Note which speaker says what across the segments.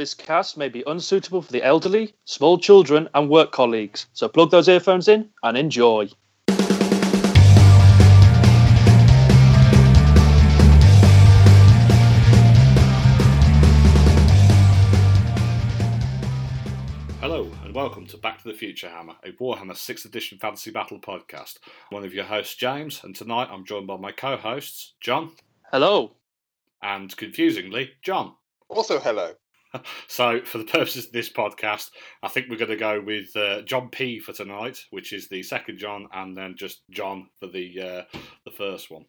Speaker 1: this cast may be unsuitable for the elderly, small children, and work colleagues. So plug those earphones in and enjoy.
Speaker 2: Hello, and welcome to Back to the Futurehammer, a Warhammer 6th Edition Fantasy Battle podcast. I'm one of your hosts, James, and tonight I'm joined by my co hosts, John,
Speaker 1: Hello.
Speaker 2: and confusingly, John.
Speaker 3: Also, hello.
Speaker 2: So, for the purposes of this podcast, I think we're going to go with uh, John P for tonight, which is the second John, and then just John for the uh, the first one.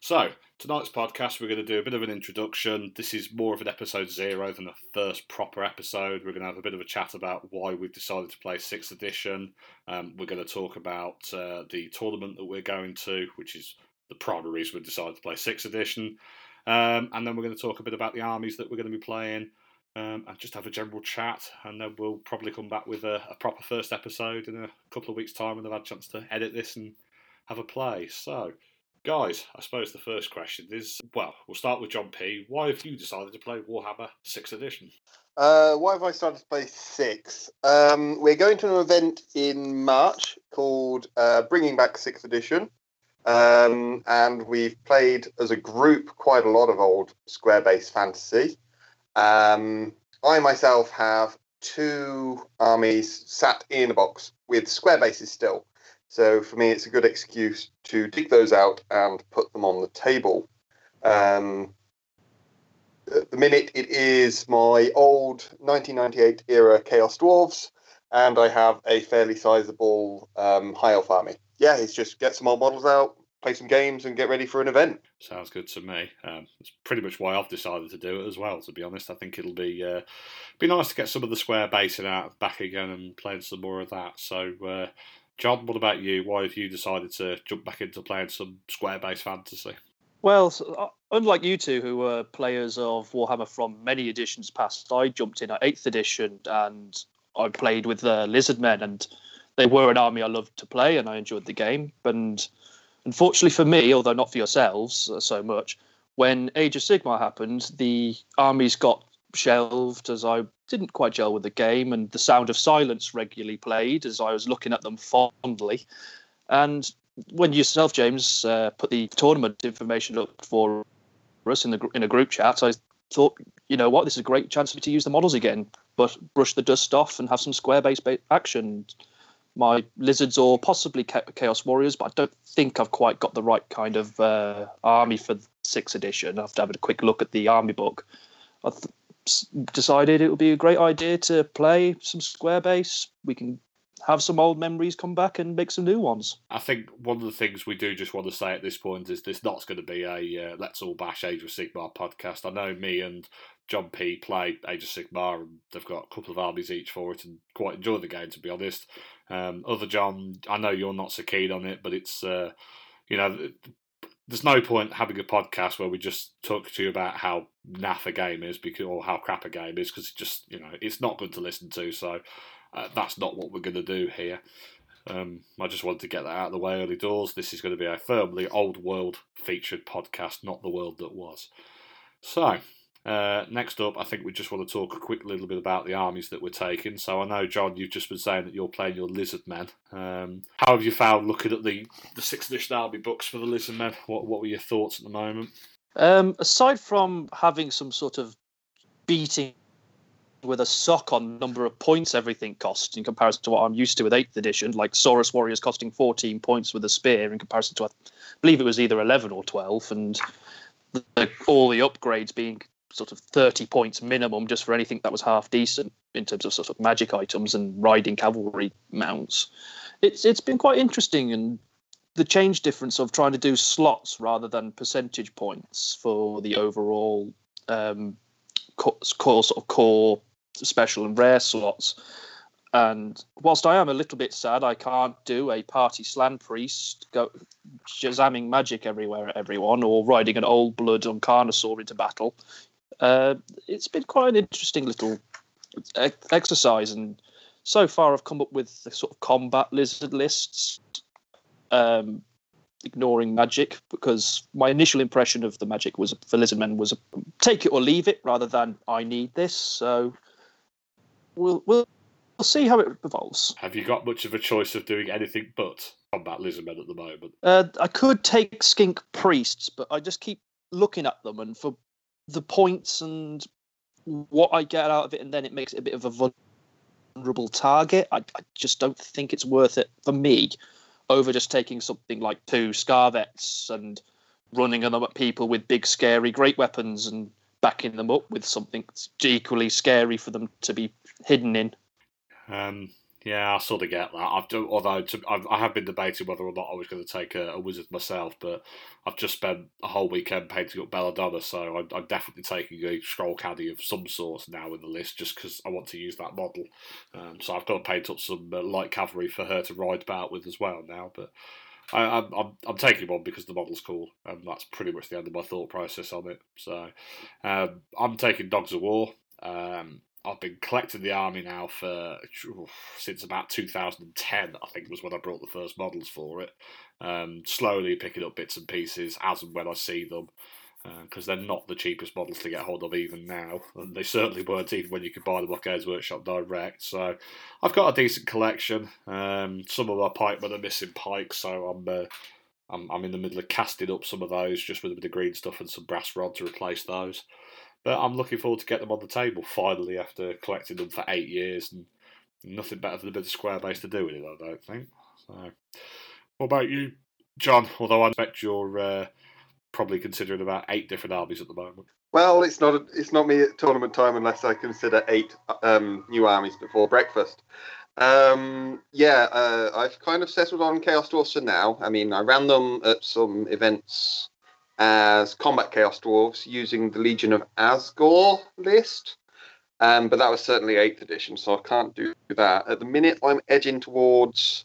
Speaker 2: So, tonight's podcast, we're going to do a bit of an introduction. This is more of an episode zero than a first proper episode. We're going to have a bit of a chat about why we've decided to play sixth edition. Um, we're going to talk about uh, the tournament that we're going to, which is the primary reason we decided to play sixth edition. Um, and then we're going to talk a bit about the armies that we're going to be playing um, and just have a general chat. And then we'll probably come back with a, a proper first episode in a couple of weeks' time when I've had a chance to edit this and have a play. So, guys, I suppose the first question is well, we'll start with John P. Why have you decided to play Warhammer 6th edition?
Speaker 3: Uh, why have I started to play six? Um, we're going to an event in March called uh, Bringing Back Sixth Edition. Um, and we've played as a group quite a lot of old square based fantasy. Um, I myself have two armies sat in a box with square bases still. So for me, it's a good excuse to dig those out and put them on the table. Um, at the minute, it is my old 1998 era Chaos Dwarves, and I have a fairly sizable um, High Elf army. Yeah, it's just get some old models out, play some games, and get ready for an event.
Speaker 2: Sounds good to me. Um, it's pretty much why I've decided to do it as well. To be honest, I think it'll be uh, be nice to get some of the square basing out back again and playing some more of that. So, uh, John, what about you? Why have you decided to jump back into playing some square based fantasy?
Speaker 1: Well, uh, unlike you two, who were players of Warhammer from many editions past, I jumped in at 8th edition and I played with the Lizard Men, and they were an army I loved to play and I enjoyed the game. And unfortunately for me, although not for yourselves uh, so much, when Age of Sigmar happened, the armies got shelved as I didn't quite gel with the game, and the Sound of Silence regularly played as I was looking at them fondly. And when yourself, James, uh, put the tournament information up for us in the in a group chat, I thought, you know what, this is a great chance for me to use the models again, but brush the dust off and have some square based action. My lizards or possibly Chaos Warriors, but I don't think I've quite got the right kind of uh, army for sixth edition. I have to have a quick look at the army book. I th- decided it would be a great idea to play some square base. We can have some old memories come back and make some new ones.
Speaker 2: I think one of the things we do just want to say at this point is this not going to be a uh, Let's All Bash Age of Sigmar podcast. I know me and John P play Age of Sigmar and they've got a couple of armies each for it and quite enjoy the game, to be honest. Um, other John, I know you're not so keen on it, but it's, uh, you know, there's no point having a podcast where we just talk to you about how naff a game is because or how crap a game is because it's just you know it's not good to listen to so uh, that's not what we're going to do here um, I just wanted to get that out of the way early doors. This is going to be a firmly old world featured podcast, not the world that was. So, uh, next up, I think we just want to talk a quick little bit about the armies that we're taking. So, I know, John, you've just been saying that you're playing your Lizard Men. Um, how have you found looking at the, the sixth edition army books for the Lizard Men? What, what were your thoughts at the moment?
Speaker 1: Um, aside from having some sort of beating with a sock on number of points everything costs in comparison to what I'm used to with 8th edition, like Saurus Warriors costing 14 points with a spear in comparison to, I believe it was either 11 or 12, and the, all the upgrades being sort of 30 points minimum just for anything that was half decent in terms of sort of magic items and riding cavalry mounts. It's It's been quite interesting and the change difference of trying to do slots rather than percentage points for the overall um, core, core sort of core special and rare slots. And whilst I am a little bit sad, I can't do a party Slann priest go shazamming magic everywhere at everyone or riding an old blood on Carnosaur into battle. Uh, it's been quite an interesting little ex- exercise, and so far I've come up with the sort of combat lizard lists. Um, ignoring magic because my initial impression of the magic was for Lizardmen was take it or leave it rather than I need this. So we'll we'll, we'll see how it evolves.
Speaker 2: Have you got much of a choice of doing anything but combat Lizardmen at the moment?
Speaker 1: Uh, I could take skink priests, but I just keep looking at them and for the points and what I get out of it, and then it makes it a bit of a vulnerable target. I, I just don't think it's worth it for me over just taking something like two Scar-Vets and running them at people with big, scary, great weapons and backing them up with something equally scary for them to be hidden in.
Speaker 2: Um, yeah, I sort of get that. I've done, although to, I've, I have been debating whether or not I was going to take a, a, wizard myself, but I've just spent a whole weekend painting up Belladonna, so I'm, I'm definitely taking a scroll caddy of some sort now in the list, just because I want to use that model. Um, so I've got to paint up some uh, light cavalry for her to ride about with as well now. But I, am I'm, I'm taking one because the model's cool, and that's pretty much the end of my thought process on it. So um, I'm taking Dogs of War. Um, I've been collecting the army now for since about 2010. I think was when I brought the first models for it. Um, slowly picking up bits and pieces as and when I see them, because uh, they're not the cheapest models to get hold of even now, and they certainly weren't even when you could buy them off Games Workshop direct. So I've got a decent collection. Um, some of my pikemen are missing pikes, so I'm. Uh, I'm, I'm in the middle of casting up some of those just with a bit of green stuff and some brass rod to replace those. But I'm looking forward to get them on the table finally after collecting them for eight years and nothing better than a bit of square base to do with it, I don't think. So, what about you, John? Although I expect you're uh, probably considering about eight different armies at the moment.
Speaker 3: Well, it's not a, it's not me at tournament time unless I consider eight um, new armies before breakfast. Um, yeah, uh, I've kind of settled on Chaos Dwarfs for now. I mean, I ran them at some events as combat chaos dwarves using the Legion of Azgorh list. Um, but that was certainly 8th edition, so I can't do that. At the minute, I'm edging towards,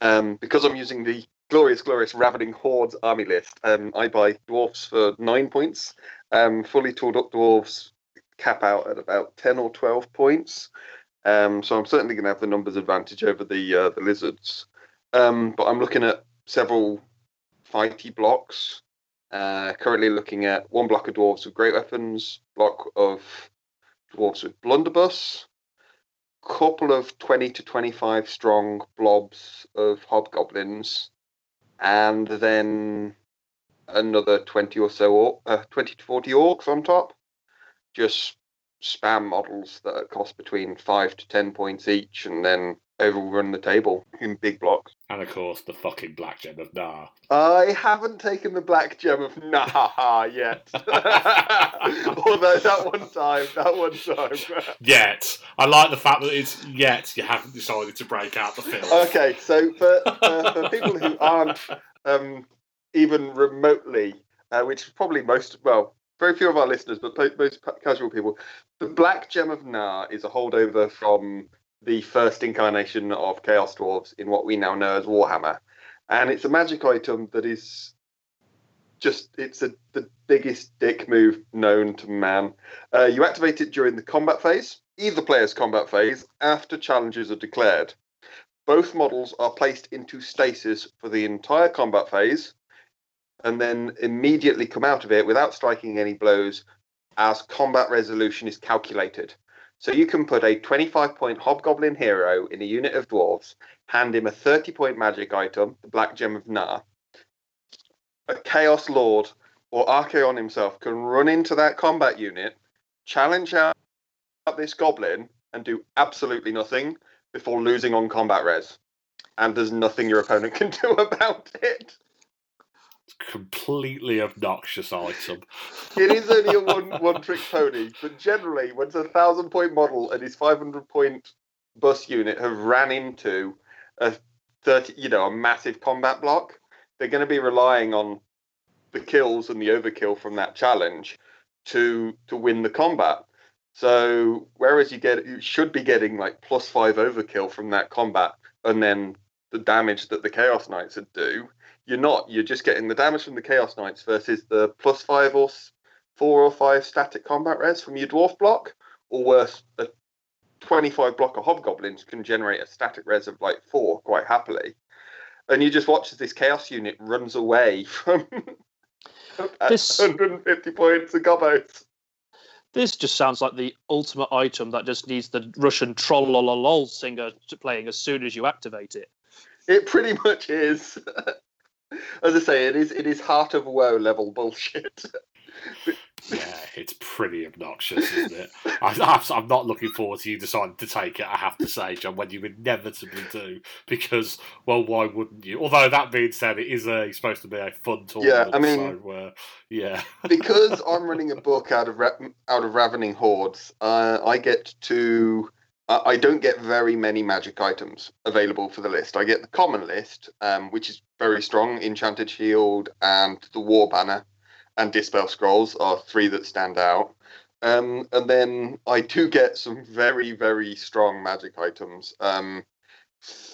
Speaker 3: um, because I'm using the glorious, glorious Ravening Hordes army list, um, I buy dwarfs for 9 points. Um, fully tooled up dwarves cap out at about 10 or 12 points. Um, so I'm certainly going to have the numbers advantage over the uh, the lizards. Um, but I'm looking at several fighty blocks uh, currently looking at one block of dwarves with great weapons, block of dwarves with blunderbuss, couple of 20 to 25 strong blobs of hobgoblins, and then another 20 or so, uh, 20 to 40 orcs on top. Just spam models that cost between 5 to 10 points each, and then overrun the table in big blocks.
Speaker 2: And of course, the fucking Black Gem of Gnar.
Speaker 3: I haven't taken the Black Gem of Gnar yet. Although that one time, that one time.
Speaker 2: yet. I like the fact that it's yet you haven't decided to break out the film.
Speaker 3: Okay, so for, uh, for people who aren't um, even remotely, uh, which is probably most, well, very few of our listeners, but most casual people, the Black Gem of Gnar is a holdover from the first incarnation of Chaos Dwarves in what we now know as Warhammer. And it's a magic item that is just it's a, the biggest dick move known to man. Uh, you activate it during the combat phase, either player's combat phase, after challenges are declared. Both models are placed into stasis for the entire combat phase and then immediately come out of it without striking any blows as combat resolution is calculated. So you can put a 25 point Hobgoblin hero in a unit of dwarves, hand him a 30 point magic item, the Black Gem of Gnar. A Chaos Lord or Archaon himself can run into that combat unit, challenge out this goblin, and do absolutely nothing before losing on combat res. And there's nothing your opponent can do about it
Speaker 2: completely obnoxious item.
Speaker 3: it is only a one one trick pony, but generally, when a thousand point model and his five hundred point bus unit have ran into a thirty, you know, a massive combat block, they're going to be relying on the kills and the overkill from that challenge to to win the combat. So whereas you get you should be getting like plus five overkill from that combat, and then the damage that the Chaos Knights would do, you're not. You're just getting the damage from the Chaos Knights versus the plus five or four or five static combat res from your dwarf block, or worse, a 25 block of hobgoblins can generate a static res of like four quite happily. and you just watch as this chaos unit runs away from
Speaker 1: This-
Speaker 3: 150 points of gobos.
Speaker 1: This just sounds like the ultimate item that just needs the Russian trollololol singer to playing as soon as you activate it.
Speaker 3: It pretty much is. As I say, it is it is heart of woe level bullshit.
Speaker 2: Yeah, it's pretty obnoxious, isn't it? I, I'm not looking forward to you deciding to take it. I have to say, John, when you inevitably do, because well, why wouldn't you? Although that being said, it is a, supposed to be a fun tournament.
Speaker 3: Yeah, I mean-
Speaker 2: so, uh, yeah,
Speaker 3: because I'm running a book out of Ra- out of Ravening Hordes, uh, I get to. I I don't get very many magic items available for the list. I get the common list, um, which is very strong. Enchanted Shield and the War Banner and Dispel Scrolls are three that stand out. Um, and then I do get some very, very strong magic items. Um,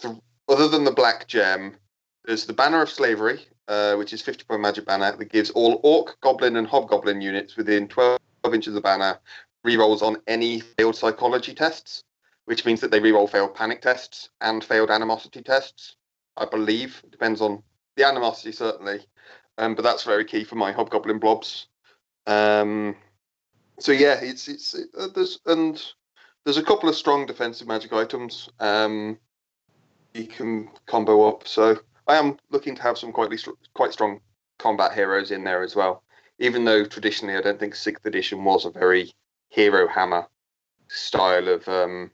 Speaker 3: th- other than the Black Gem, there's the Banner of Slavery, uh, which is 50 point magic banner that gives all Orc, Goblin, and Hobgoblin units within 12 inches of the banner rerolls on any failed psychology tests, which means that they reroll failed panic tests and failed animosity tests. I believe it depends on the animosity certainly, um, but that's very key for my Hobgoblin blobs. Um, so yeah, it's it's it, uh, there's and there's a couple of strong defensive magic items um, you can combo up. So I am looking to have some quite quite strong combat heroes in there as well. Even though traditionally, I don't think sixth edition was a very hero hammer style of um,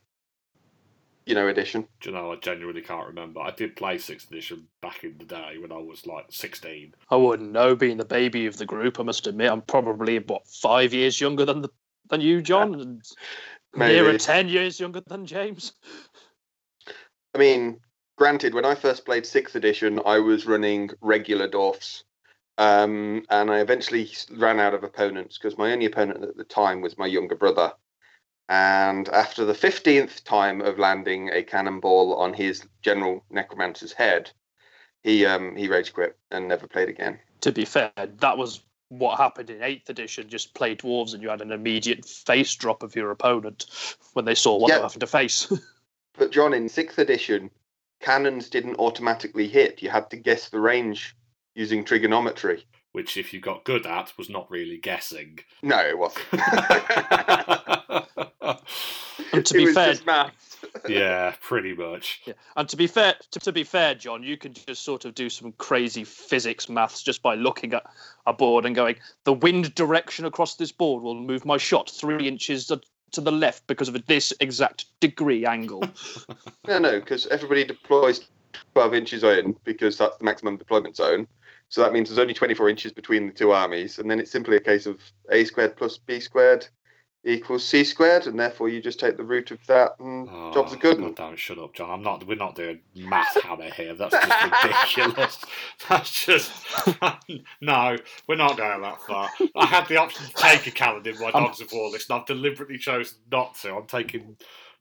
Speaker 3: you know edition.
Speaker 2: do you know? I genuinely can't remember. I did play sixth edition back in the day when I was like 16.
Speaker 1: I wouldn't know, being the baby of the group. I must admit, I'm probably what five years younger than the than you, John, and nearer ten years younger than James.
Speaker 3: I mean, granted, when I first played sixth edition, I was running regular dwarfs. Um, and I eventually ran out of opponents because my only opponent at the time was my younger brother. And after the 15th time of landing a cannonball on his general necromancer's head, he um, he rage quit and never played again.
Speaker 1: To be fair, that was what happened in eighth edition. Just play dwarves, and you had an immediate face drop of your opponent when they saw what they were having to face.
Speaker 3: But John, in sixth edition, cannons didn't automatically hit. You had to guess the range using trigonometry.
Speaker 2: Which, if you got good at, was not really guessing.
Speaker 3: No, it wasn't.
Speaker 1: and to
Speaker 3: it
Speaker 1: be
Speaker 3: was
Speaker 1: fair,
Speaker 3: just maths.
Speaker 2: yeah, pretty much.
Speaker 1: Yeah. And to be fair, to, to be fair, John, you can just sort of do some crazy physics maths just by looking at a board and going, the wind direction across this board will move my shot three inches to, to the left because of this exact degree angle.
Speaker 3: No, no, because everybody deploys 12 inches in because that's the maximum deployment zone. So that means there's only 24 inches between the two armies, and then it's simply a case of a squared plus b squared equals c squared, and therefore you just take the root of that, and
Speaker 2: Oh,
Speaker 3: jobs are good.
Speaker 2: God damn shut up, John. I'm not. We're not doing math hammer here. That's just ridiculous. That's just no. We're not going that far. I had the option to take a calendar in my Dogs of War list, and I've deliberately chosen not to. I'm taking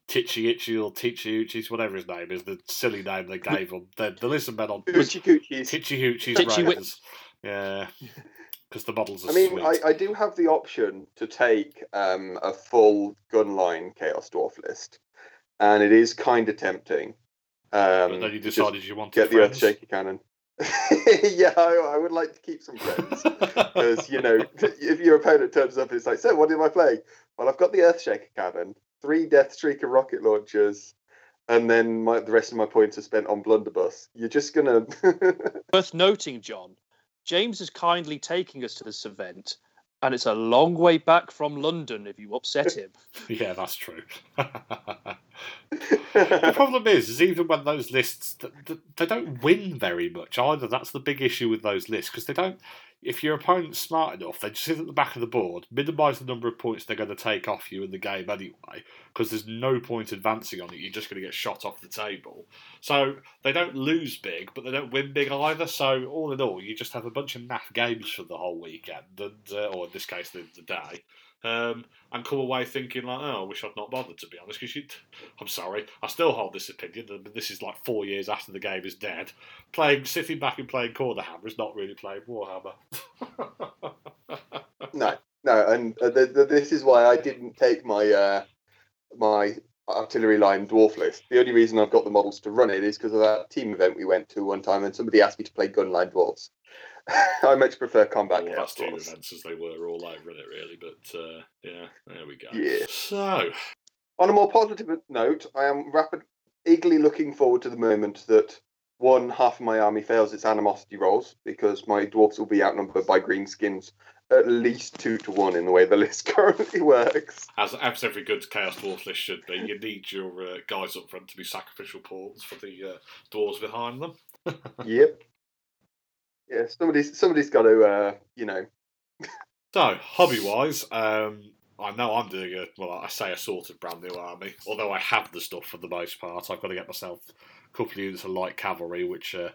Speaker 2: Titchy Itchy or Titchy Hoochies, whatever his name is, the silly name they gave him. The, the listen men on
Speaker 3: Hoochie coochies.
Speaker 2: Titchy Hoochies
Speaker 1: Titchy Wi-
Speaker 2: Raiders. Yeah, because the models are
Speaker 3: I mean,
Speaker 2: sweet.
Speaker 3: I, I do have the option to take um, a full gunline Chaos Dwarf list, and it is kind of tempting. Um,
Speaker 2: but then you decided you wanted to
Speaker 3: get the Earth
Speaker 2: friends.
Speaker 3: Cannon. yeah, I, I would like to keep some friends. Because, you know, if your opponent turns up and it's like, so what am I playing? Well, I've got the Earthshaker cannon, three Deathshrieker rocket launchers, and then my, the rest of my points are spent on Blunderbuss. You're just going to.
Speaker 1: Worth noting, John, James is kindly taking us to this event, and it's a long way back from London if you upset him.
Speaker 2: Yeah, that's true. the problem is, is even when those lists, th- th- they don't win very much either. That's the big issue with those lists because they don't. If your opponent's smart enough, they just sit at the back of the board, minimise the number of points they're going to take off you in the game anyway, because there's no point advancing on it. You're just going to get shot off the table. So they don't lose big, but they don't win big either. So all in all, you just have a bunch of naff games for the whole weekend, and uh, or in this case, the, the day. Um, and come away thinking like, oh, I wish I'd not bothered. To be honest, because I'm sorry, I still hold this opinion. that This is like four years after the game is dead. Playing, sitting back and playing Corner Hammer is not really playing Warhammer.
Speaker 3: no, no. And uh, the, the, this is why I didn't take my uh, my artillery line dwarf list. The only reason I've got the models to run it is because of that team event we went to one time, and somebody asked me to play gunline dwarfs. I much prefer combat chaos
Speaker 2: two events as they were all over it, really. But uh, yeah, there we go.
Speaker 3: Yeah.
Speaker 2: So,
Speaker 3: On a more positive note, I am rapid, eagerly looking forward to the moment that one half of my army fails its animosity rolls because my dwarfs will be outnumbered by greenskins at least two to one in the way the list currently works.
Speaker 2: as, as every good Chaos Dwarf list should be, you need your uh, guys up front to be sacrificial pawns for the uh, dwarves behind them.
Speaker 3: yep. Yeah, somebody's somebody's got to, uh, you know,
Speaker 2: So, hobby wise, um, I know I'm doing a well, I say a sort of brand new army. Although I have the stuff for the most part, I've got to get myself a couple of units of light cavalry, which uh,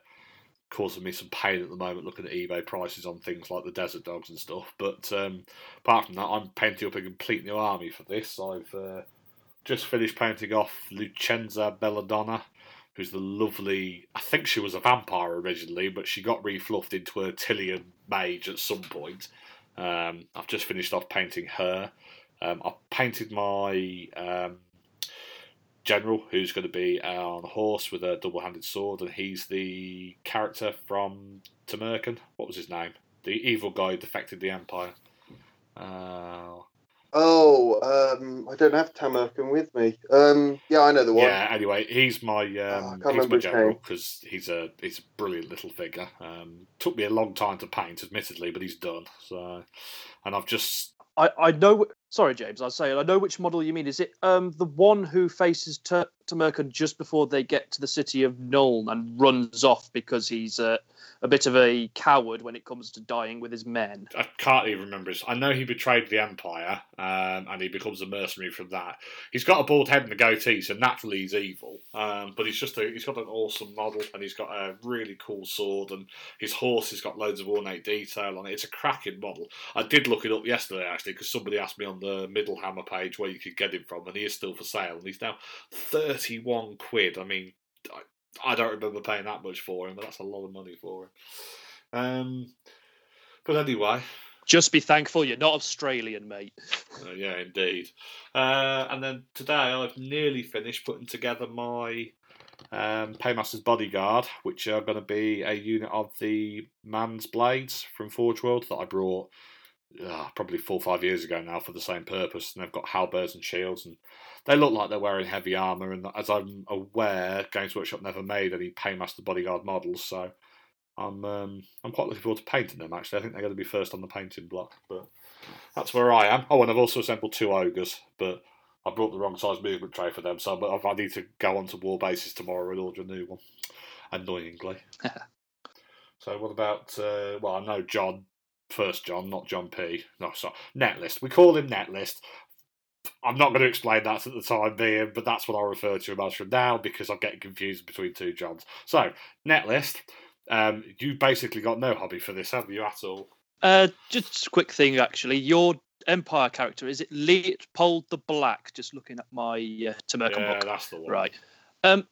Speaker 2: causing me some pain at the moment looking at eBay prices on things like the desert dogs and stuff. But um, apart from that, I'm painting up a complete new army for this. I've uh, just finished painting off Lucrezia Belladonna, who's the lovely. I think she was a vampire originally, but she got refluffed into a Tilean mage at some point. Um, I've just finished off painting her. Um, I've painted my um, general, who's going to be on a horse with a double-handed sword, and he's the character from Tamurkhan. What was his name? The evil guy who defected the Empire. Uh,
Speaker 3: oh, um, I don't have Tamurkhan with me. Um, yeah, I know the one.
Speaker 2: yeah. Anyway, he's my
Speaker 3: Oh, I
Speaker 2: um,
Speaker 3: can't
Speaker 2: he's
Speaker 3: remember
Speaker 2: my
Speaker 3: his
Speaker 2: general
Speaker 3: name.
Speaker 2: because he's a he's a brilliant little figure. Um, took me a long time to paint, admittedly, but he's done. So, and I've just
Speaker 1: I, I know. Sorry, James. I say I know which model you mean. Is it um the one who faces Tur- Tamurkhan just before they get to the city of Nuln and runs off because he's uh, a bit of a coward when it comes to dying with his men?
Speaker 2: I can't even remember his. I know he betrayed the Empire, um, and he becomes a mercenary from that. He's got a bald head and a goatee, so naturally he's evil. Um, but he's just a, he's got an awesome model, and he's got a really cool sword, and his horse has got loads of ornate detail on it. It's a cracking model. I did look it up yesterday actually because somebody asked me on the Middle Hammer page where you could get him from, and he is still for sale, and he's now thirty-one quid. I mean, I, I don't remember paying that much for him, but that's a lot of money for him. Um, but anyway,
Speaker 1: Just be thankful you're not Australian, mate.
Speaker 2: uh, yeah, indeed. Uh, and then today I've nearly finished putting together my um, Paymaster's Bodyguard, which are going to be a unit of the Man's Blades from Forge World that I brought uh, probably four or five years ago now for the same purpose. And they've got halberds and shields, and they look like they're wearing heavy armour. And as I'm aware, Games Workshop never made any Paymaster Bodyguard models, so I'm um, I'm quite looking forward to painting them. Actually, I think they're going to be first on the painting block, but that's where I am. Oh, and I've also assembled two ogres, but I brought the wrong size movement tray for them, so I I need to go on to war bases tomorrow and order a new one. Annoyingly. so what about? Uh, well, I know John, first John, not John P. No, sorry, Netlist. We call him Netlist. I'm not going to explain that at the time being, but that's what I'll refer to him as from now because I'm getting confused between two Johns. So, Netlist, um, you basically got no hobby for this, have you, at all?
Speaker 1: Uh, just a quick thing, actually. Your Empire character is it Leopold the Black? Just looking at my uh, Tamurkhan
Speaker 2: yeah,
Speaker 1: book.
Speaker 2: that's the one.
Speaker 1: Right. Um,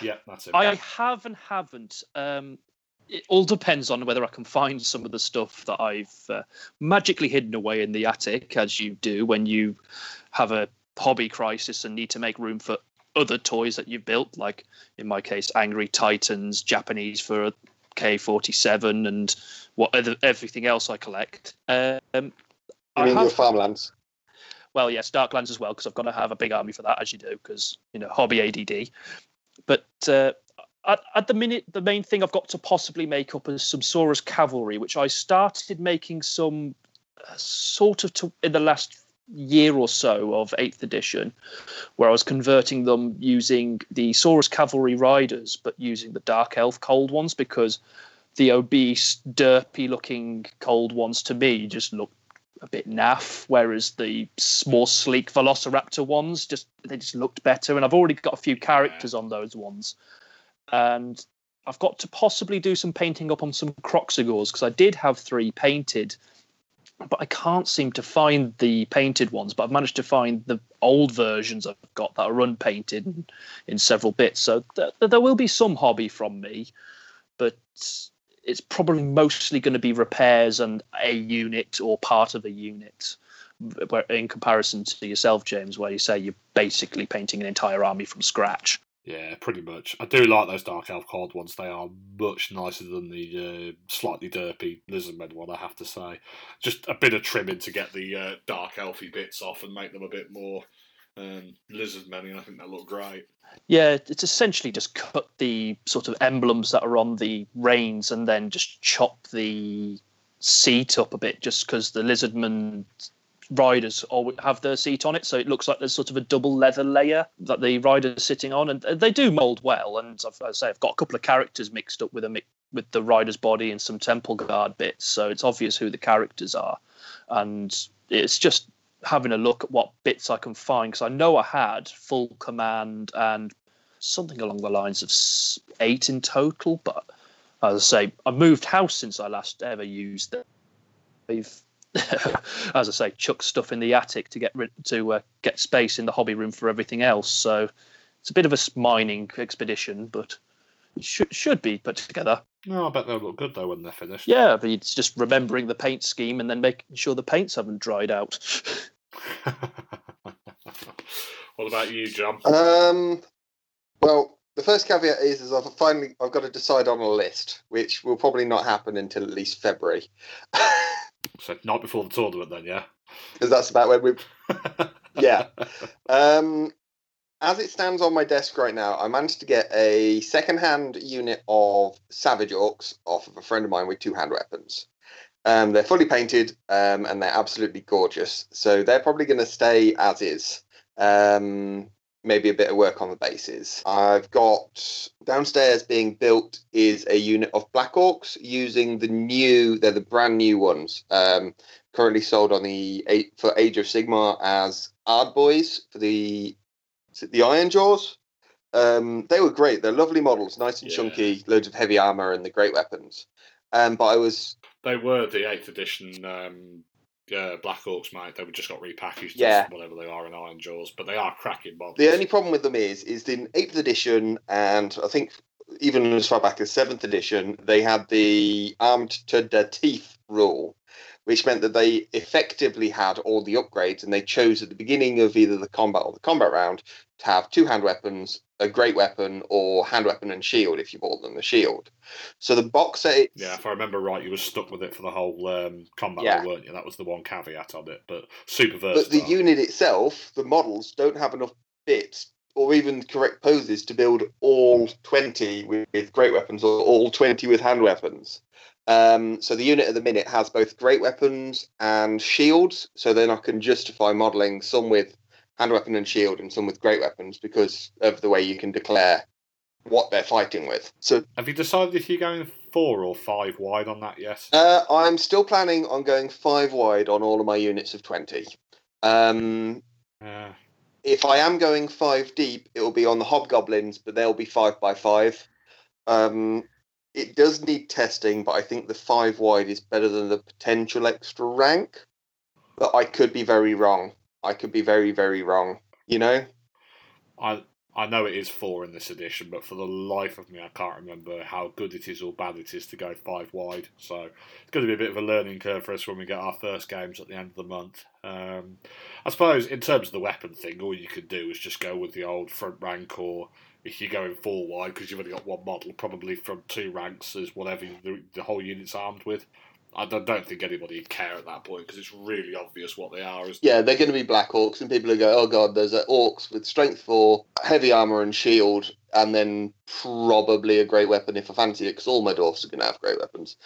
Speaker 2: Yeah, that's it.
Speaker 1: I have and haven't. Um, it all depends on whether I can find some of the stuff that I've uh, magically hidden away in the attic, as you do when you have a hobby crisis and need to make room for other toys that you've built, like in my case, Angry Titans, Japanese for a K47, and what other, everything else I collect. Um,
Speaker 3: You
Speaker 1: I
Speaker 3: mean your farmlands?
Speaker 1: well, yes, Darklands as well, because I've got to have a big army for that, as you do, because you know hobby ADD. But uh, at, at the minute, the main thing I've got to possibly make up is some Saurus cavalry, which I started making some uh, sort of to, in the last year or so of Eighth Edition, where I was converting them using the Saurus cavalry riders, but using the Dark Elf cold ones because the obese, derpy-looking cold ones to me just look a bit naff, whereas the more sleek Velociraptor ones just they just looked better. And I've already got a few characters on those ones, and I've got to possibly do some painting up on some Kroxigors because I did have three painted, but I can't seem to find the painted ones. But I've managed to find the old versions I've got that are unpainted in, in several bits. So th- there will be some hobby from me, but it's probably mostly going to be repairs and a unit or part of a unit in comparison to yourself, James, where you say you're basically painting an entire army from scratch.
Speaker 2: Yeah, pretty much. I do like those Dark Elf cold ones. They are much nicer than the uh, slightly derpy Lizardmen one, I have to say. Just a bit of trimming to get the uh, Dark Elfy bits off and make them a bit more um, Lizardmen, and I think they look great.
Speaker 1: Yeah, it's essentially just cut the sort of emblems that are on the reins and then just chop the seat up a bit, just because the Lizardman riders all have their seat on it, so it looks like there's sort of a double leather layer that the rider's sitting on, and they do mold well. And I've, I say, I've got a couple of characters mixed up with a with the rider's body and some temple guard bits, so it's obvious who the characters are, and it's just having a look at what bits I can find because I know I had full command and something along the lines of eight in total. But as I say, I moved house since I last ever used it. I've, as I say, chuck stuff in the attic to get rid to uh, get space in the hobby room for everything else. So it's a bit of a mining expedition, but it should should be put together.
Speaker 2: No, I bet they'll look good though when they're finished.
Speaker 1: Yeah, but it's just remembering the paint scheme and then making sure the paints haven't dried out.
Speaker 2: what about you, John?
Speaker 3: Um, well, the first caveat is, is I've finally I've got to decide on a list, which will probably not happen until at least February,
Speaker 2: So not before the tournament, then, yeah.
Speaker 3: because that's about when we. Yeah. Um, as it stands on my desk right now, I managed to get a second-hand unit of Savage Orcs off of a friend of mine with two hand weapons. Um, they're fully painted um, and they're absolutely gorgeous. So they're probably going to stay as is. Um, maybe a bit of work on the bases. I've got downstairs being built is a unit of Black Orcs using the new, they're the brand new ones. Um, currently sold on the for Age of Sigmar as Ard Boys for the the Ironjawz. Um, they were great. They're lovely models, nice and
Speaker 2: Yeah.
Speaker 3: chunky, loads of heavy armor and the great weapons. Um, but I was
Speaker 2: They were the 8th edition um, uh, Black Orcs, mate. They were just got repackaged
Speaker 3: Yeah.
Speaker 2: whatever they are in Ironjawz, but they are cracking models.
Speaker 3: the only problem with them is is in eighth edition and I think even as far back as seventh edition they had the armed to the teeth rule, which meant that they effectively had all the upgrades and they chose at the beginning of either the combat or the combat round to have two hand weapons, a great weapon, or hand weapon and shield if you bought them the shield. So the box set
Speaker 2: Yeah, if I remember right, you were stuck with it for the whole um, combat,
Speaker 3: Yeah.
Speaker 2: weren't you? That was the one caveat on it, but super versatile.
Speaker 3: but the unit itself, the models don't have enough bits or even correct poses to build all 20 with, with great weapons or all 20 with hand weapons. Um, so the unit at the minute has both great weapons and shields. So then I can justify modeling some with hand weapon and shield and some with great weapons because of the way you can declare what they're fighting with. So
Speaker 2: Have you decided if you're going four or five wide on that yet?
Speaker 3: uh, I'm still planning on going five wide on all of my units of 20. Um,
Speaker 2: Uh,
Speaker 3: if I am going five deep, it will be on the hobgoblins, but they'll be five by five. Um, it does need testing, but I think the five wide is better than the potential extra rank. But I could be very wrong. I could be very, very wrong. You know?
Speaker 2: I I know it is four in this edition, but for the life of me, I can't remember how good it is or bad it is to go five wide. So it's going to be a bit of a learning curve for us when we get our first games at the end of the month. Um, I suppose in terms of the weapon thing, all you could do is just go with the old front rank, or if you're going four wide because you've only got one model, probably from two ranks as whatever the, the whole unit's armed with. I don't, don't think anybody would care at that point because it's really obvious what they are.
Speaker 3: Yeah, they're going to be black orcs, and people are go, "Oh God, there's a orcs with strength four, heavy armor and shield, and then probably a great weapon if I fancy it, because all my dwarfs are going to have great weapons."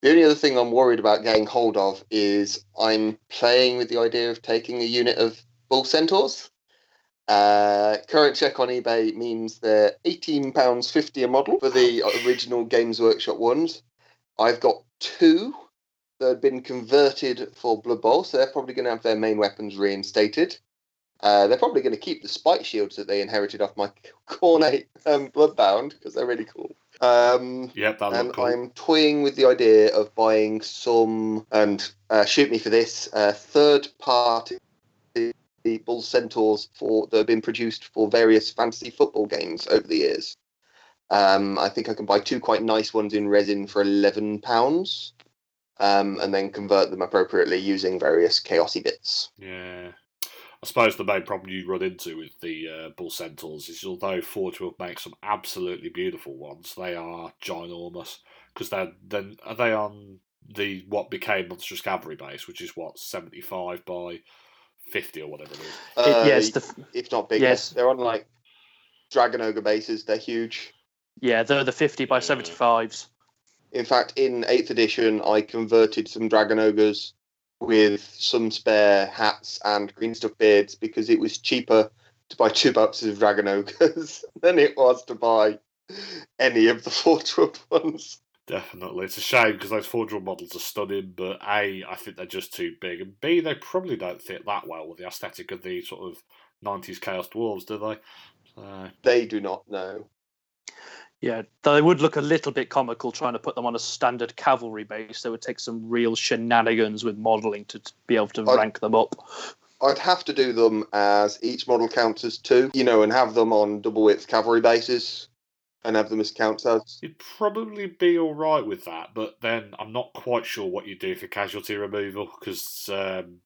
Speaker 3: The only other thing I'm worried about getting hold of is I'm playing with the idea of taking a unit of bull centaurs. Uh, current check on eBay means they're eighteen pounds fifty a model for the original Games Workshop ones. I've got two that had been converted for Blood Bowl, so they're probably going to have their main weapons reinstated. Uh, they're probably going to keep the spike shields that they inherited off my Khornate um, Bloodbound because they're really cool. Um,
Speaker 2: Yep, that
Speaker 3: and
Speaker 2: cool.
Speaker 3: I'm toying with the idea of buying some, and uh, shoot me for this, uh, third party bull centaurs for that have been produced for various fantasy football games over the years. Um, I think I can buy two quite nice ones in resin for eleven pounds. um, and then convert them appropriately using various chaosy bits.
Speaker 2: Yeah. I suppose the main problem you run into with the uh, Bull Centaurs is although Forge will make some absolutely beautiful ones, they are ginormous because they're then are they on the what became Monstrous Cavalry base, which is what seventy five by fifty or whatever it is.
Speaker 3: Uh,
Speaker 1: yes, the,
Speaker 3: if not bigger.
Speaker 1: yes.
Speaker 3: They're on like Dragon Ogre bases. They're huge.
Speaker 1: yeah, they're the 50 by
Speaker 2: Yeah.
Speaker 1: 75s.
Speaker 3: In fact, in eighth edition, I converted some Dragon Ogres with some spare hats and green stuff beards because it was cheaper to buy two boxes of Dragon Ogres than it was to buy any of the Forge World ones.
Speaker 2: Definitely, it's a shame because those Forge World models are stunning, but a I think they're just too big, and b they probably don't fit that well with the aesthetic of the sort of nineties Chaos Dwarves, do they? So,
Speaker 3: They do not know.
Speaker 1: Yeah, they would look a little bit comical trying to put them on a standard cavalry base. They would take some real shenanigans with modelling to be able to
Speaker 3: I-
Speaker 1: rank them up.
Speaker 3: I'd have to do them as each model counts as two, you know, and have them on double width cavalry bases and have them as counts as.
Speaker 2: You'd probably be all right with that, but then I'm not quite sure what you do for casualty removal because um,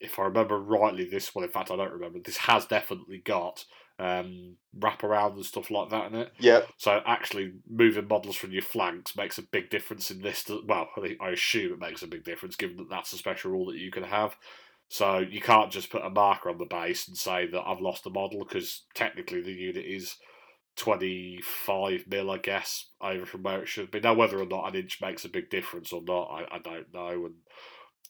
Speaker 2: if I remember rightly, this one, in fact, I don't remember. This has definitely got um, wraparound and stuff like that in it.
Speaker 3: Yep.
Speaker 2: So actually, moving models from your flanks makes a big difference in this. Well, I, think, I assume it makes a big difference given that that's a special rule that you can have. So you can't just put a marker on the base and say that I've lost a model because technically the unit is 25 mil, I guess, over from where it should be. Now, whether or not an inch makes a big difference or not, I, I don't know. And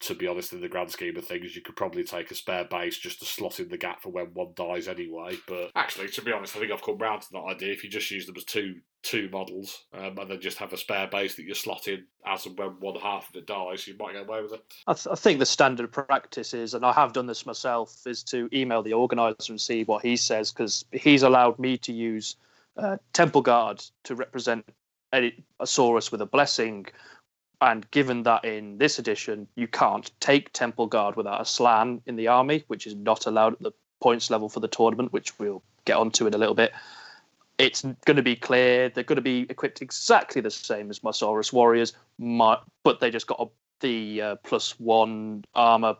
Speaker 2: to be honest, in the grand scheme of things, you could probably take a spare base just to slot in the gap for when one dies anyway. But actually, to be honest, I think I've come round to that idea. If you just use them as two two models um, and then just have a spare base that you slot in as and when one half of it dies, you might get away with it.
Speaker 1: I, th- I think the standard practice is, and I have done this myself, is to email the organizer and see what he says because he's allowed me to use Temple Guard to represent a Saurus with a blessing. And given that in this edition, you can't take Temple Guard without a Slann in the army, which is not allowed at the points level for the tournament, which we'll get onto in a little bit. It's going to be clear they're going to be equipped exactly the same as my Saurus warriors, but they just got a the uh, plus one armor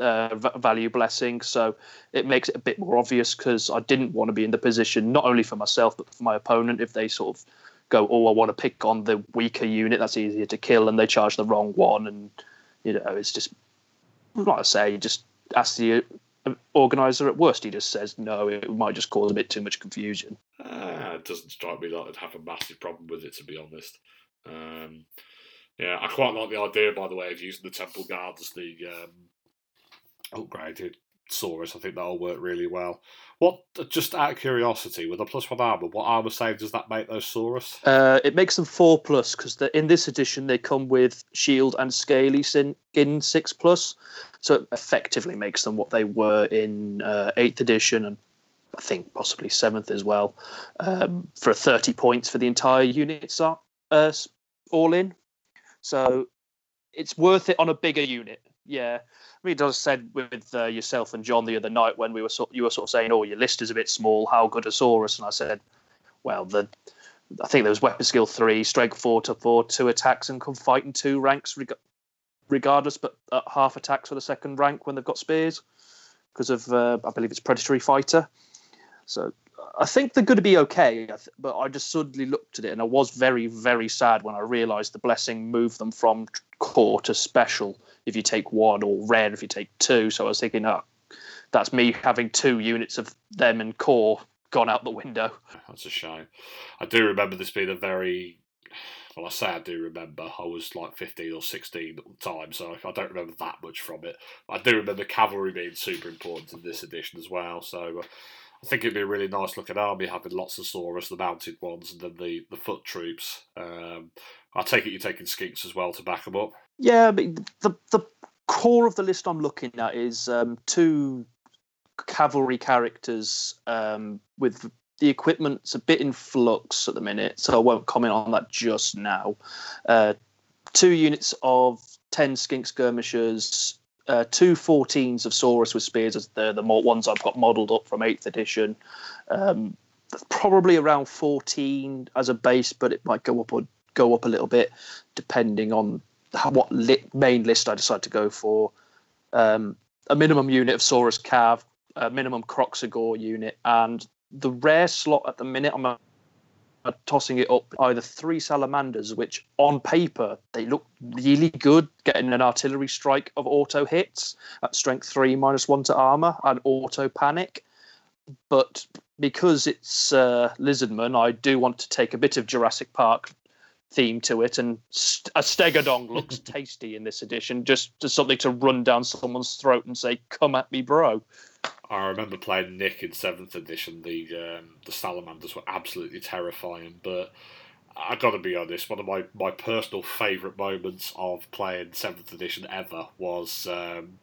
Speaker 1: uh, value blessing. So it makes it a bit more obvious because I didn't want to be in the position, not only for myself, but for my opponent, if they sort of go, oh, I want to pick on the weaker unit that's easier to kill, and they charge the wrong one. And, you know, it's just, like I say, just ask the uh, organizer at worst. He just says, no, it might just cause a bit too much confusion.
Speaker 2: Uh, it doesn't strike me that I'd have a massive problem with it, to be honest. Um, yeah, I quite like the idea, by the way, of using the Temple Guard as the um, upgraded Saurus. I think that'll work really well. What, just out of curiosity, with a plus one armor, what armor save does that make those Saurus?
Speaker 1: Uh, it makes them four plus because in this edition they come with shield and scaly sin- in six plus, so it effectively makes them what they were in uh, eighth edition and I think possibly seventh as well, um, for thirty points for the entire unit uh, all in. So it's worth it on a bigger unit. Yeah, I mean, as I said with uh, yourself and John the other night when we were sort, you were sort of saying, "Oh, your list is a bit small. How good a Saurus?" And I said, "Well, the I think there was weapon skill three, strength four to four, two attacks, and can fight in two ranks reg- regardless, but at half attacks for the second rank when they've got spears because of uh, I believe it's predatory fighter. So I think they're going to be okay. But I just suddenly looked at it and I was very very sad when I realised the blessing moved them from core to special if you take one or rare if you take two. So I was thinking, oh, that's me having two units of them and core gone out the window.
Speaker 2: That's a shame. I do remember this being a very. Well, I say I do remember. I was like 15 or 16 at the time, so I don't remember that much from it. I do remember cavalry being super important in this edition as well, so uh, I think it'd be a really nice looking army having lots of Saurus, the mounted ones, and then the, the foot troops. Um, I take it you're taking skinks as well to back them up.
Speaker 1: Yeah, the the core of the list I'm looking at is um, two cavalry characters um, with the equipment's a bit in flux at the minute, so I won't comment on that just now. Uh, two units of ten skink skirmishers, uh, two 14s of Saurus with spears, as the the more ones I've got modelled up from eighth edition. Um, probably around 14 as a base, but it might go up or go up a little bit depending on what lit, main list I decided to go for. Um, a minimum unit of Saurus Cav, a minimum Kroxigor unit, and the rare slot at the minute I'm tossing it up either three salamanders, which on paper they look really good, getting an artillery strike of auto hits at strength three, minus one to armor, and auto panic. But because it's uh, Lizardman, I do want to take a bit of Jurassic Park theme to it, and st- a Stegodon looks tasty in this edition. Just, just something to run down someone's throat and say, "Come at me, bro."
Speaker 2: I remember playing Nick in seventh edition. The um, the salamanders were absolutely terrifying, but I got to be honest. One of my, my personal favourite moments of playing seventh edition ever was um,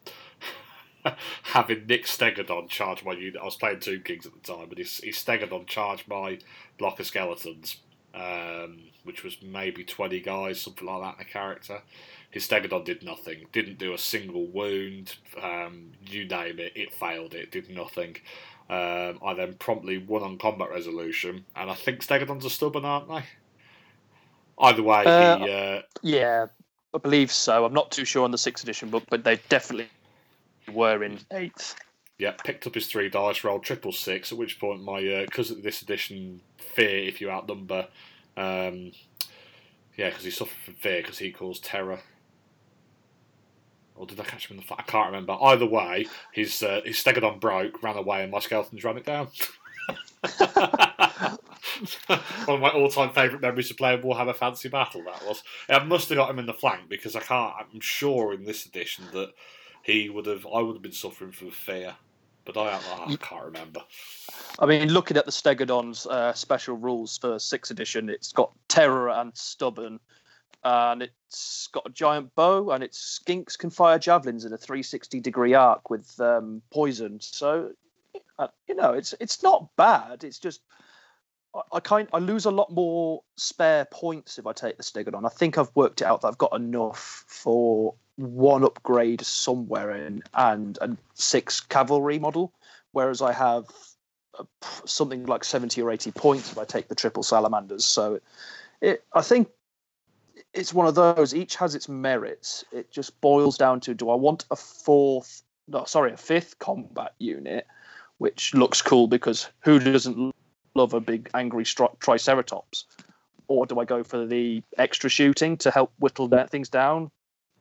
Speaker 2: having Nick Stegodon charge my unit. I was playing Tomb Kings at the time, and he, he Stegodon charged my block of skeletons, um, which was maybe twenty guys, something like that in a character. His Stegodon did nothing, didn't do a single wound, um, you name it, it failed it, did nothing. Um, I then promptly won on combat resolution, and I think Stegodons are stubborn, aren't they? Either way,
Speaker 1: Uh,
Speaker 2: he, uh,
Speaker 1: Yeah, I believe so. I'm not too sure on the sixth edition book, but they definitely were in eighth.
Speaker 2: Yeah, picked up his three dice, rolled triple six, at which point my uh, cousin this edition, fear if you outnumber, um, yeah, because he suffered from fear because he caused terror. Or did I catch him in the fight? I can't remember. Either way, his uh, his Stegodon broke, ran away, and my skeletons ran it down. One of my all-time favourite memories of playing Warhammer Fantasy Battle. That was. I must have got him in the flank because I can't. I'm sure in this edition that he would have. I would have been suffering from fear, but I, I can't remember.
Speaker 1: I mean, looking at the Stegodon's uh, special rules for sixth edition, it's got terror and stubborn, and it's got a giant bow, and its skinks can fire javelins in a 360 degree arc with um, poison. So, uh, you know, it's it's not bad. It's just I, I kind I lose a lot more spare points if I take the Stegodon. I think I've worked it out that I've got enough for one upgrade somewhere in and a six cavalry model, whereas I have something like 70 or 80 points if I take the triple salamanders. So it, I think it's one of those. Each has its merits. It just boils down to: do I want a fourth? No, sorry, a fifth combat unit, which looks cool because who doesn't love a big angry stri- triceratops? Or do I go for the extra shooting to help whittle that things down?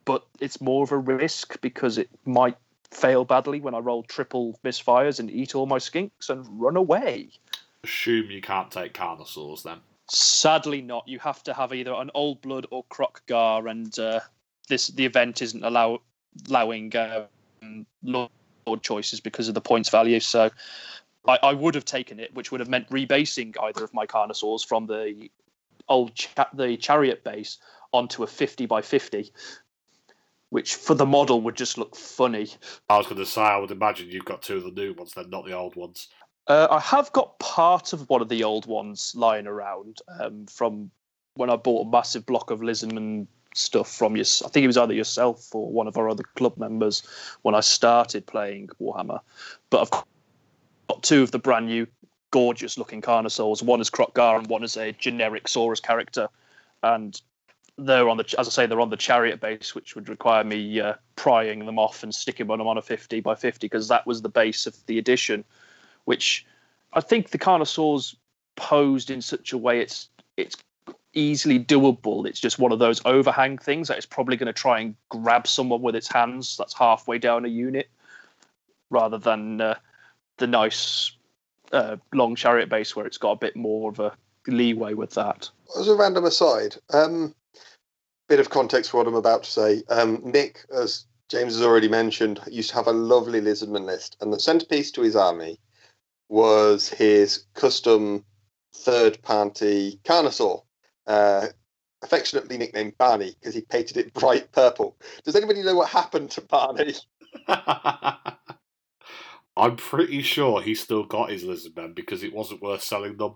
Speaker 1: But it's more of a risk because it might fail badly when I roll triple misfires and eat all my skinks and run away.
Speaker 2: Assume you can't take Carnosaurs then.
Speaker 1: Sadly, not. You have to have either an old blood or Kroq-Gar, and uh, this the event isn't allow, allowing um, lord choices because of the points value. So, I, I would have taken it, which would have meant rebasing either of my Carnosaurs from the old cha- the chariot base onto a fifty by fifty, which for the model would just look funny.
Speaker 2: I was going to say, I would imagine you've got two of the new ones, then not the old ones.
Speaker 1: Uh, I have got part of one of the old ones lying around um, from when I bought a massive block of Lizardman stuff from you. I think it was either yourself or one of our other club members when I started playing Warhammer. But I've got two of the brand new, gorgeous looking Carnosaurs. One is Kroq-Gar and one is a generic Saurus character. And they're on the, as I say, they're on the chariot base, which would require me uh, prying them off and sticking them on a 50 by 50 because that was the base of the edition which I think the Carnosaurs posed in such a way it's it's easily doable. It's just one of those overhang things that it's probably going to try and grab someone with its hands that's halfway down a unit, rather than uh, the nice uh, long chariot base where it's got a bit more of a leeway with that.
Speaker 3: As a random aside, um, bit of context for what I'm about to say. Um, Nick, as James has already mentioned, used to have a lovely lizardman list, and the centerpiece to his army was his custom third party Carnosaur, uh, affectionately nicknamed Barney because he painted it bright purple. Does anybody know what happened to Barney?
Speaker 2: I'm pretty sure he still got his lizardmen because it wasn't worth selling them.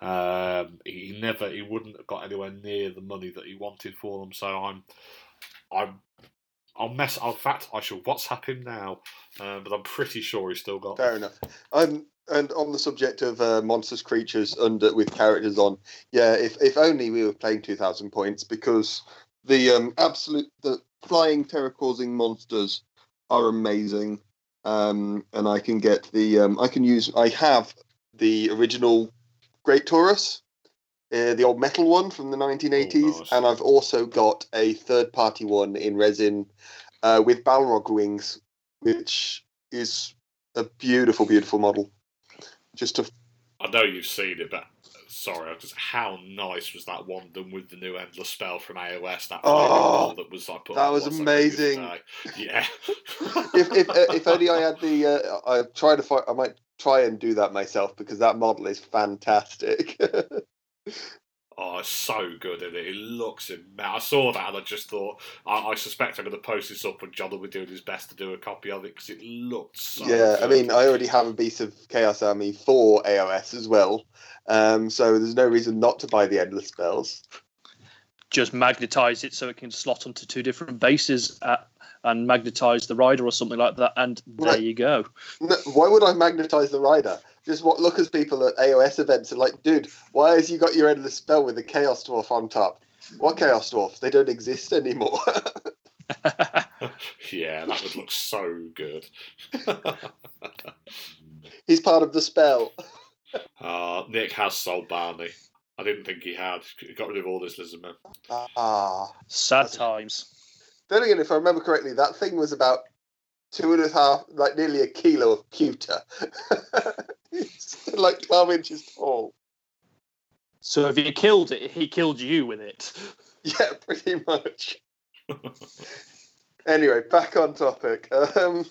Speaker 2: Um, he never, he wouldn't have got anywhere near the money that he wanted for them. So I'm, I'm, I'll mess. In fact, I shall WhatsApp him now. Uh, but I'm pretty sure he's still got.
Speaker 3: Fair enough. Um, and on the subject of uh, monstrous creatures under with characters on, yeah, if if only we were playing two thousand points because the um, absolute the flying terror causing monsters are amazing. Um, and I can get the um, I can use I have the original Great Taurus, uh, the old metal one from the 1980s,
Speaker 2: Oh, nice.
Speaker 3: and I've also got a third party one in resin uh, with Balrog wings, which is a beautiful, beautiful model. Just a
Speaker 2: I know you've seen it, but sorry, I just how nice was that one done with the new endless spell from AOS? That
Speaker 3: Oh,
Speaker 2: that was like put
Speaker 3: that was amazing.
Speaker 2: Yeah.
Speaker 3: if if uh, if only I had the uh, I try to find I might try and do that myself because that model is fantastic.
Speaker 2: Oh, it's so good in it. It looks immense. I saw that and I just thought, I, I suspect I'm going to post this up when John will be doing his best to do a copy of it because it looks. so
Speaker 3: yeah, I mean I already have a Beast of Chaos Army for AOS as well, um, so there's no reason not to buy the endless spells.
Speaker 1: Just magnetize it so it can slot onto two different bases at, and magnetize the rider or something like that, and there
Speaker 3: Right.
Speaker 1: you go.
Speaker 3: No, why would I magnetize the rider? Just what look as people at AOS events and like, dude, why has you got your endless spell with the Chaos Dwarf on top? What Chaos Dwarf? They don't exist anymore.
Speaker 2: yeah, that would look so good.
Speaker 3: He's part of the spell.
Speaker 2: uh, Nick has sold Barney. I didn't think he had. He got rid of all this lizard man.
Speaker 3: Ah.
Speaker 1: Sad times.
Speaker 3: Then again, if I remember correctly, that thing was about two and a half, like nearly a kilo of pewter. It's like 12 inches tall.
Speaker 1: So if you killed it, he killed you with it.
Speaker 3: Yeah, pretty much. anyway, back on topic. Um,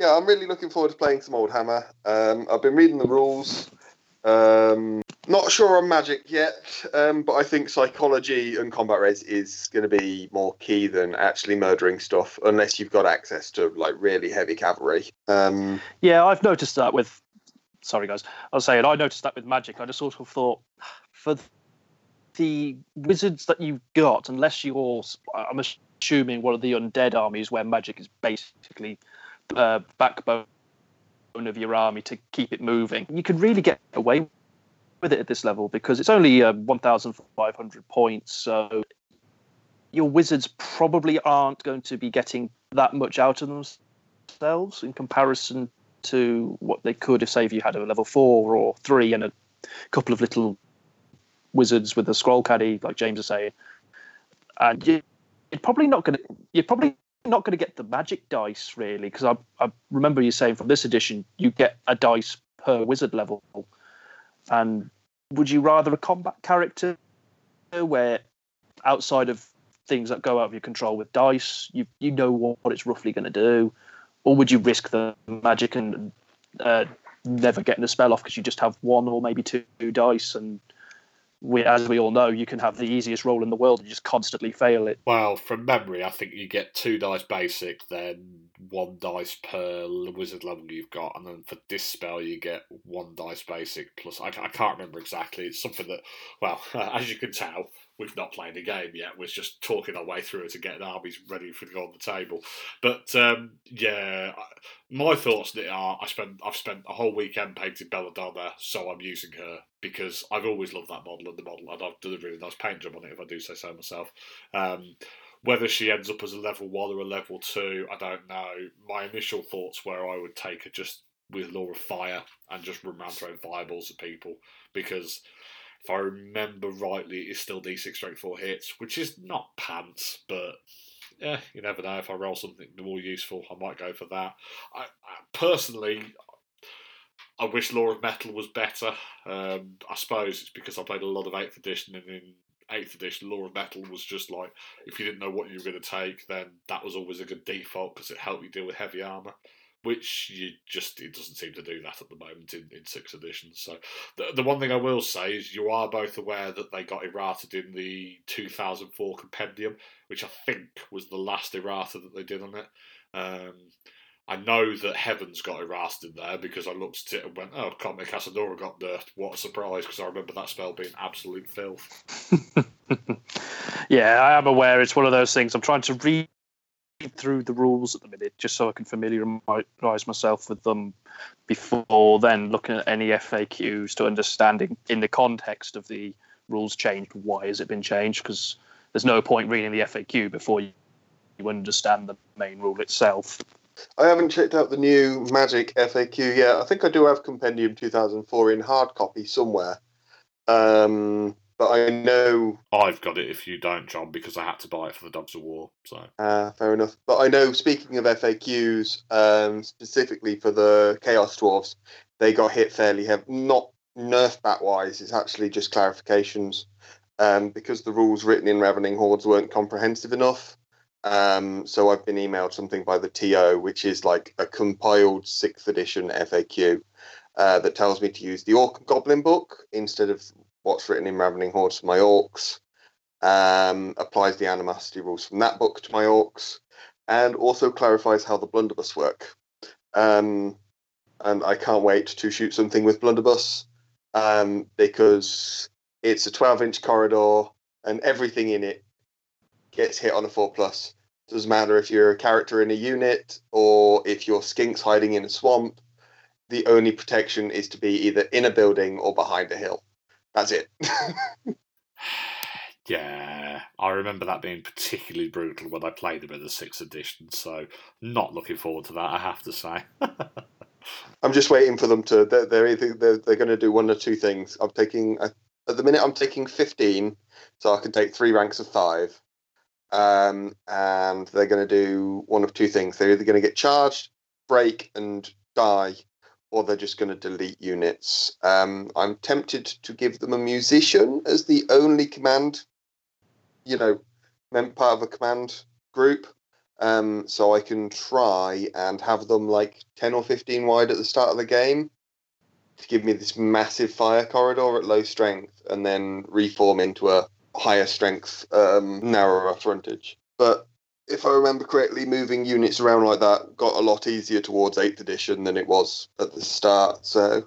Speaker 3: yeah, I'm really looking forward to playing some Old Hammer. Um, I've been reading the rules. Um, not sure on Magic yet, um, but I think psychology and combat res is going to be more key than actually murdering stuff, unless you've got access to like really heavy cavalry. Um,
Speaker 1: Yeah, I've noticed that with. Sorry, guys. I was saying I noticed that with Magic. I just sort of thought for the wizards that you've got, unless you're, I'm assuming one of the undead armies where Magic is basically uh, backbone of your army to keep it moving, you can really get away with it at this level because it's only uh, 1,500 points. So your wizards probably aren't going to be getting that much out of themselves in comparison to what they could if, say, if you had a level four or three and a couple of little wizards with a scroll caddy, like James is saying. And you, you're probably not going to. You're probably not going to get the magic dice really, because I, I remember you saying from this edition you get a dice per wizard level. And would you rather a combat character where outside of things that go out of your control with dice, you you know what, what it's roughly going to do, or would you risk the magic and uh, never getting the spell off because you just have one or maybe two dice and we, as we all know, you can have the easiest roll in the world and just constantly fail it.
Speaker 2: Well, from memory, I think you get two dice basic, then one dice per wizard level you've got, and then for dispel you get one dice basic plus. I, I can't remember exactly. It's something that, well, as you can tell, we've not played a game yet. We're just talking our way through it to get armies ready for go on the table. But um, yeah, my thoughts are: I spent I've spent a whole weekend painting Belladonna, so I'm using her because I've always loved that model and the model, and I've done a really nice paint job on it, if I do say so myself. Um, whether she ends up as a level one or a level two, I don't know. My initial thoughts were I would take her just with Lore of Fire and just run around throwing fireballs at people because if I remember rightly, it's still D6 straight 4 hits, which is not pants, but yeah, you never know. If I roll something more useful, I might go for that. I, I personally, I wish Lore of Metal was better. Um, I suppose it's because I played a lot of 8th edition, and in 8th edition, Lore of Metal was just like if you didn't know what you were going to take, then that was always a good default because it helped you deal with heavy armor. Which you just it doesn't seem to do that at the moment in, in sixth edition. So the the one thing I will say is you are both aware that they got errated in the 2004 compendium, which I think was the last errata that they did on it. Um, I know that Heaven's got erased in there because I looked at it and went, "Oh, Comet Casandora got nerfed. What a surprise!" Because I remember that spell being absolute filth.
Speaker 1: yeah, I am aware. It's one of those things. I'm trying to read through the rules at the minute just so I can familiarise myself with them before then looking at any FAQs to understanding in the context of the rules changed, why has it been changed because there's no point reading the FAQ before you understand the main rule itself.
Speaker 3: I haven't checked out the new Magic FAQ yet. I think I do have Compendium 2004 in hard copy somewhere. Um, but I know.
Speaker 2: I've got it if you don't, John, because I had to buy it for the Dogs of War. So.
Speaker 3: Uh, fair enough. But I know, speaking of FAQs, um, specifically for the Chaos Dwarfs, they got hit fairly heavy. Not nerf bat wise, it's actually just clarifications. Um, because the rules written in Ravening Hordes weren't comprehensive enough. Um, so I've been emailed something by the TO, which is like a compiled sixth edition FAQ uh, that tells me to use the Orc Goblin book instead of what's written in Ravening Hordes for my orcs. Um, applies the animosity rules from that book to my orcs, and also clarifies how the blunderbuss work. Um, and I can't wait to shoot something with blunderbuss um, because it's a 12 inch corridor and everything in it gets hit on a 4 plus. Doesn't matter if you're a character in a unit or if you're skinks hiding in a swamp. The only protection is to be either in a building or behind a hill. That's it.
Speaker 2: yeah, I remember that being particularly brutal when I played them in the sixth edition. So, not looking forward to that. I have to say.
Speaker 3: I'm just waiting for them to. They're they're, either, they're, they're going to do one or two things. I'm taking at the minute. I'm taking 15, so I can take three ranks of five. Um, and they're going to do one of two things. They're either going to get charged, break, and die, or they're just going to delete units. Um, I'm tempted to give them a musician as the only command, you know, part of a command group. Um, so I can try and have them like 10 or 15 wide at the start of the game to give me this massive fire corridor at low strength and then reform into a higher strength, um, narrower frontage. But if I remember correctly, moving units around like that got a lot easier towards 8th edition than it was at the start. So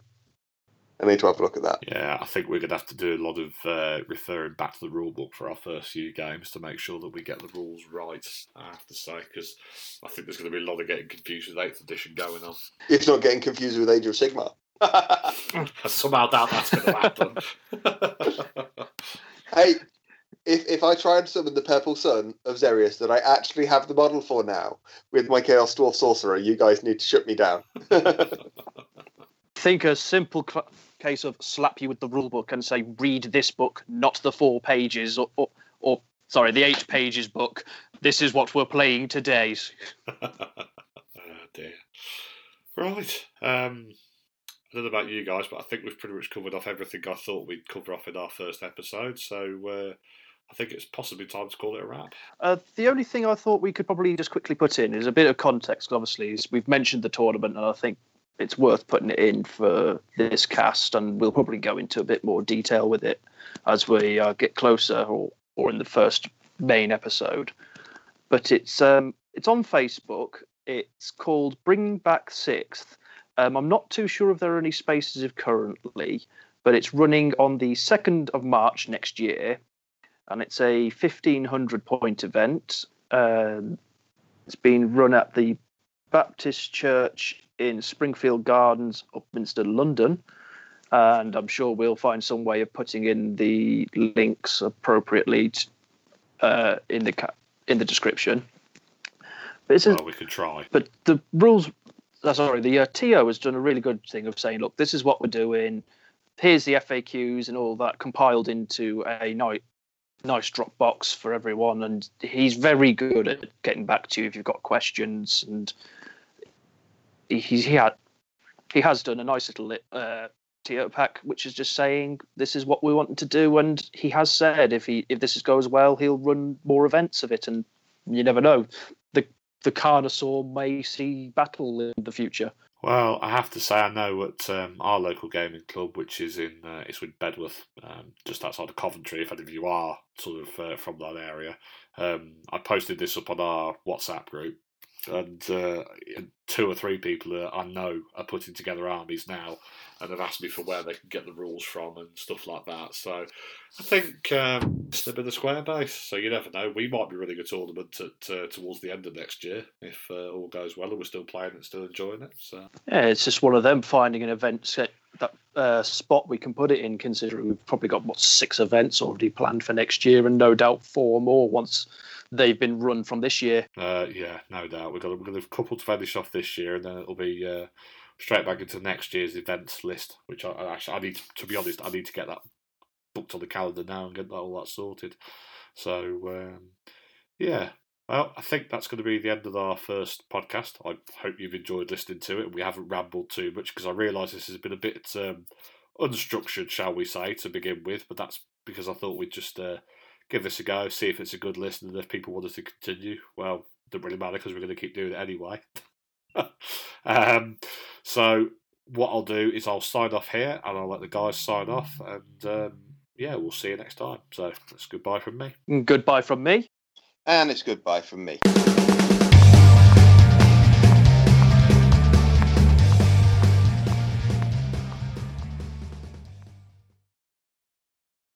Speaker 3: I need to have a look at that.
Speaker 2: Yeah, I think we're going to have to do a lot of uh, referring back to the rule book for our first few games to make sure that we get the rules right, I have to say, because I think there's going to be a lot of getting confused with 8th edition going on.
Speaker 3: If not getting confused with Age of Sigmar.
Speaker 2: I somehow doubt that's going to happen.
Speaker 3: hey, if if I try and summon the Purple Sun of Xereus that I actually have the model for now with my Chaos Dwarf Sorcerer, you guys need to shut me down.
Speaker 1: Think a simple cl- case of slap you with the rule book and say, read this book, not the four pages, or, or, or sorry, the eight pages book. This is what we're playing today.
Speaker 2: oh dear. Right. Um, I don't know about you guys, but I think we've pretty much covered off everything I thought we'd cover off in our first episode. So uh, I think it's possibly time to call it a wrap.
Speaker 1: Uh, the only thing I thought we could probably just quickly put in is a bit of context. Obviously, we've mentioned the tournament, and I think it's worth putting it in for this cast, and we'll probably go into a bit more detail with it as we uh, get closer, or or in the first main episode. But it's um, it's on Facebook. It's called Bringing Back Sixth. Um, I'm not too sure if there are any spaces currently, but it's running on the second of March next year, and it's a 1500 point event. Um, it's been run at the Baptist Church in Springfield Gardens, Upminster, London. And I'm sure we'll find some way of putting in the links appropriately to, uh, in the in the description.
Speaker 2: But it's well, we could try.
Speaker 1: But the rules, uh, sorry, the uh, TO has done a really good thing of saying, look, this is what we're doing. Here's the FAQs and all that compiled into a nice, nice Dropbox for everyone. And he's very good at getting back to you if you've got questions and he, he had he has done a nice little uh, TO pack, which is just saying this is what we want to do, and he has said if he if this goes well, he'll run more events of it, and you never know, the the Carnosaur may see battle in the future.
Speaker 2: Well, I have to say, I know at um, our local gaming club, which is in uh, it's with Bedworth, um, just outside of Coventry. If any of you are sort of uh, from that area, um, I posted this up on our WhatsApp group, and uh, two or three people that I know are putting together armies now, and have asked me for where they can get the rules from and stuff like that. So I think um, it's a bit of square base. So you never know. We might be running a tournament at, uh, towards the end of next year if uh, all goes well and we're still playing and still enjoying it. So
Speaker 1: yeah, it's just one of them finding an event that uh, spot we can put it in, considering we've probably got what six events already planned for next year, and no doubt four more once they've been run from this year.
Speaker 2: Uh, yeah, no doubt. We've got we've got a couple to finish off this year, and then it'll be uh, straight back into next year's events list. Which I, I actually I need to, to be honest, I need to get that booked on the calendar now and get that all that sorted. So um, yeah, well, I think that's going to be the end of our first podcast. I hope you've enjoyed listening to it. We haven't rambled too much because I realise this has been a bit um, unstructured, shall we say, to begin with. But that's because I thought we'd just uh, give this a go, see if it's a good listen, and if people want us to continue, well, it doesn't really matter because we're going to keep doing it anyway. um, so what I'll do is I'll sign off here, and I'll let the guys sign off, and um, yeah, we'll see you next time. So that's goodbye from me.
Speaker 1: Goodbye from me.
Speaker 3: And it's goodbye from me.